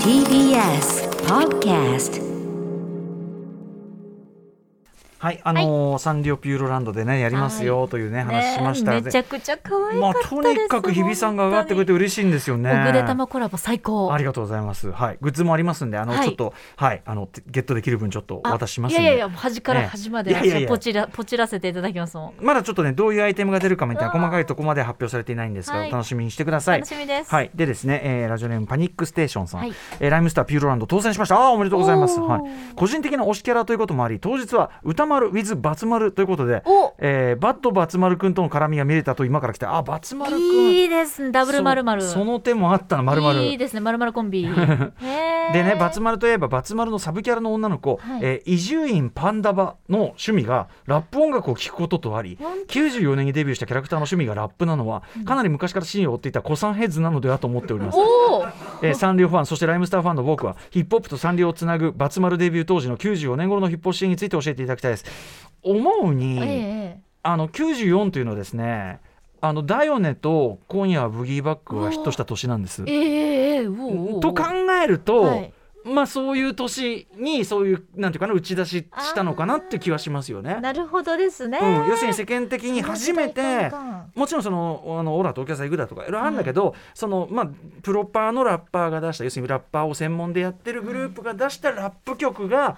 TBS Podcast はい、あのーサンリオピューロランドでねやりますよというね、話しましたねめちゃくちゃ可愛まあかったです、とにかく日比さんが上がってくれて嬉しいんですよね。ぐでたまコラボ最高。ありがとうございます。はい、グッズもありますんで、あの、はい。ちょっと、はい、あの、ゲットできる分ちょっとおあ渡ししますんで。いやいやいや端かねら端までいやいやいや。ポチらポチらせていただきますもんまだちょっとね、どういうアイテムが出るかみたいな細かいところまで発表されていないんですが、はい。お楽しみにしてください。楽しみです。はい、でですね、えーラジオネームパニックステーションさん、はい。えーライムスターピューロランド当選しました。あーおめでとうございます。はい、個人的な推しキャラということもあり、当日は歌丸 with バツ丸ということで、お。えーバッドバツ丸くんとの絡みが見れたと今から来て、あ、バツ丸くん。いいですね。ダブルまるまるそその手もあったな、まるまる。いいですね。まるまるコンビ。でね、バツ丸といえば、バツ丸のサブキャラの女の子、伊集院パンダバの趣味がラップ音楽を聴くこととあり本、94年にデビューしたキャラクターの趣味がラップなのは、かなり昔からシーンを追っていた古参ヘッズなのではと思っております。えーサンリオファン、そしてライムスターファンの僕は、ヒップホップとサンリオをつなぐバツ丸デビュー当時の94年頃のヒップホップシーンについて教えていただきたいです。思うに、ええあの94というのはですね、あのダヨネと今夜はブギーバックがヒットした年なんです。ええええうおうおうおうと考えると、はいまあそういう年にそういうなんていうかな打ち出ししたのかなって気はしますよね。なるほどですね、うん、要するに世間的に初めてもちろんそのあのオラ東京さ行くだとかいろいろあるんだけど、そのまあプロパーのラッパーが出した要するにラッパーを専門でやってるグループが出したラップ曲が、はい。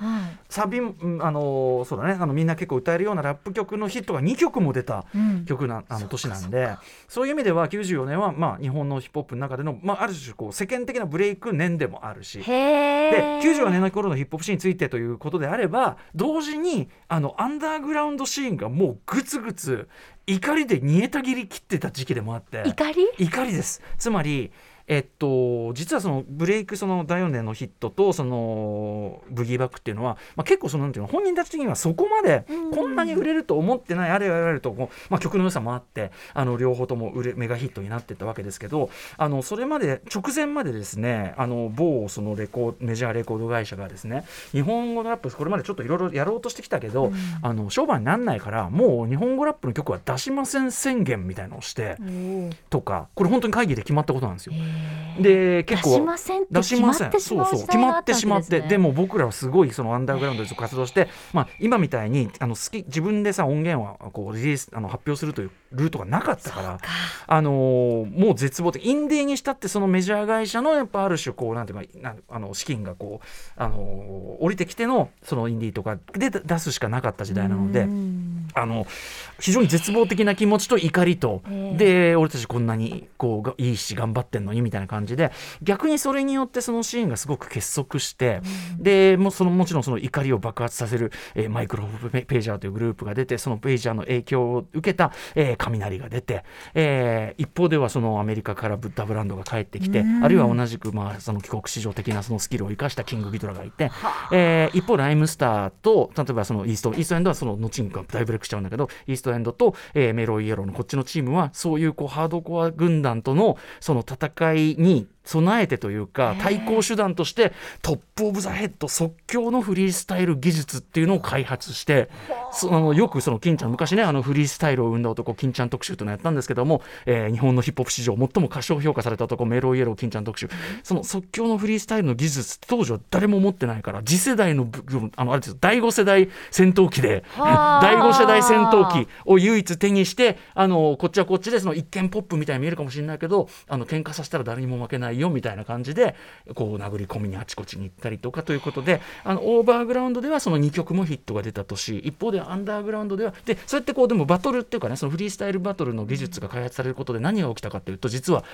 サビうんあのそうだね。あのみんな結構歌えるようなラップ曲のヒットが2曲も出たうん。曲なあの年なんでそういう意味では94年はまあ日本のヒップホップの中での、まあ、ある種こう世間的なブレイク年でもあるし。へえで94年の頃のヒップホップシーンについてということであれば同時にあのアンダーグラウンドシーンがもうグツグツ怒りで煮えたぎり切ってた時期でもあって。怒り？怒りです。つまりえっと、実はそのブレイクその第4年のヒットとそのブギーバックっていうのは、まあ、結構そのなんていうの本人たち的にはそこまでこんなに売れると思ってないあれやられるとこう、まあ、曲の良さもあってあの両方とも売れメガヒットになってったわけですけどあのそれまで直前までですねあの某そのレコーメジャーレコード会社がですね日本語のラップこれまでちょっといろいろやろうとしてきたけど、あの商売にならないからもう日本語ラップの曲は出しません宣言みたいなのをしてとかこれ本当に会議で決まったことなんですよ。で結構出しませんって決まってしまうそうそう決まってしまってで,、ったわけでも僕らはすごいそのアンダーグラウンドで活動して、まあ、今みたいにあの好き自分でさ音源をこうリリースあの発表するというルートがなかったからあのーもう絶望的インディーにしたってそのメジャー会社のやっぱある種こうなんていうかなあの資金がこうあのー降りてきてのそのインディーとかで出すしかなかった時代なので。あの非常に絶望的な気持ちと怒りと、ええ。で俺たちこんなにこうがいいし頑張ってんのにみたいな感じで逆にそれによってそのシーンがすごく結束して、でもうそのもちろんその怒りを爆発させる、えーマイクロページャーというグループが出てそのページャーの影響を受けた、えー雷が出て、えー一方ではそのアメリカからブッダブランドが帰ってきて、あるいは同じくまあその帰国子女的なそのスキルを生かしたキングギドラがいて、えー一方ライムスターと例えばそのイーストイーストエンドはその後に大ブレイクしちゃうんだけどイーストエンドと、えーメロイエローのこっちのチームはそういうこうハードコア軍団とのその戦いに備えてというか対抗手段としてトップ・オブ・ザ・ヘッド即興のフリースタイル技術っていうのを開発してそあ。のよくその金ちゃん昔ねあのフリースタイルを生んだ男金ちゃん特集というのをやったんですけども、えー日本のヒップホップ史上最も過小評価された男メロイエロー金ちゃん特集。その即興のフリースタイルの技術って当時は誰も持ってないから次世代のぶあのあれですよ第5世代戦闘機ではあ。第5世代戦闘機を唯一手にしてあのこっちはこっちでその一見ポップみたいに見えるかもしれないけどあの喧嘩させたら誰にも負けないよみたいな感じでこう殴り込みにあちこちに行ったりとかということであのオーバーグラウンドではその2曲もヒットが出た年一方でアンダーグラウンドではでそうやってこうでもバトルっていうかねそのフリースタイルバトルの技術が開発されることで何が起きたかというと実は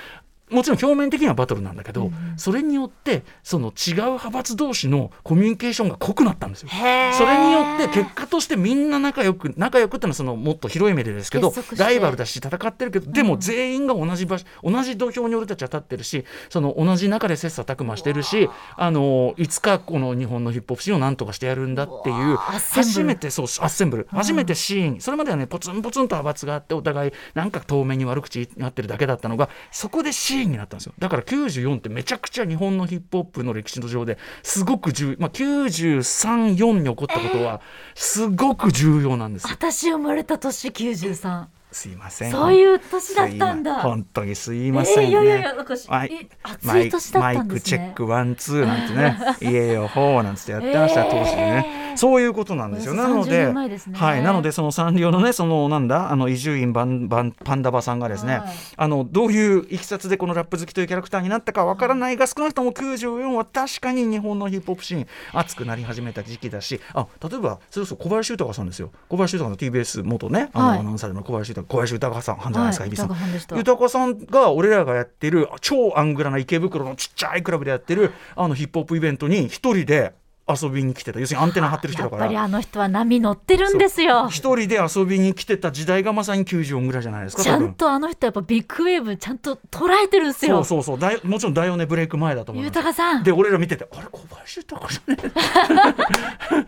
もちろん表面的にはバトルなんだけど、それによってその違う派閥同士のコミュニケーションが濃くなったんですよ。それによって結果としてみんな仲良く仲良くっていうのはそのもっと広い目でですけどライバルだし戦ってるけどでも全員が同じ場所同じ土俵に俺たちは立ってるしその同じ中で切磋琢磨してるしあのいつかこの日本のヒップホップシーンをなんとかしてやるんだっていう初めてそうアッセンブル。初めてシーン。それまではねポツンポツンと派閥があってお互いなんか遠目に悪口になってるだけだったのがそこでシーンになったんですよだから94ってめちゃくちゃ日本のヒップホップの歴史の上ですごく重要、まあ、934に起こったことはすごく重要なんですよ。私生まれた年93すいません。そういう年だったんだ。本当にすいませんね、えーいやいやいやマイ mic check one two なんてね「yeah yo ho」なんてやってました、えー当時ねそういうことなんですよ。およそ30なのではいなのでそのサンリオのねそのなんだあの伊集院バンバンパンダバさんがですね、はい。あのどういういきさつでこのラップ好きというキャラクターになったかわからないが少なくとも94は確かに日本のヒップホップシーン熱くなり始めた時期だしあ例えばそれこそ小林豊さんですよ。小林豊の TBS 元ねあの、はい。アナウンサーの小林豊小林豊さんじゃないですか、はい日比さん。豊さんが俺らがやってる超アングラな池袋のちっちゃいクラブでやってるあのヒップホップイベントに一人で遊びに来てた。要するにアンテナ張ってる人やっぱりだからあの人は波乗ってるんですよ。一人で遊びに来てた時代がまさに94ぐらいじゃないですかちゃんとあの人やっぱビッグウェーブちゃんと捉えてるんですよ。そうそうそう。だいもちろんダイオネブレイク前だと思います。豊さん。で俺ら見ててあれ小林豊じゃね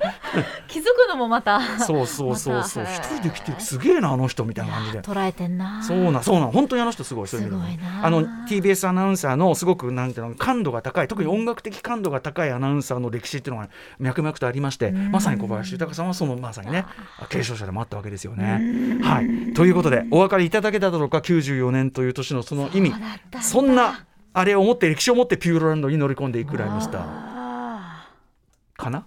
のもまた。そうそうそうそう。一人で来てすげえなあの人みたいな感じで。捉えてんな。そうなんそうなん本当にあの人すごいそういう意味であの TBS アナウンサーのすごくなんていうの感度が高い特に音楽的感度が高いアナウンサーの歴史っていうのが脈々とありましてまさに小林豊さんはそのまさにね継承者でもあったわけですよね。はい。ということでお分かりいただけただろうか94年という年のその意味。そんなあれを持って歴史を持ってピューロランドに乗り込んでいくライムスター。あかな？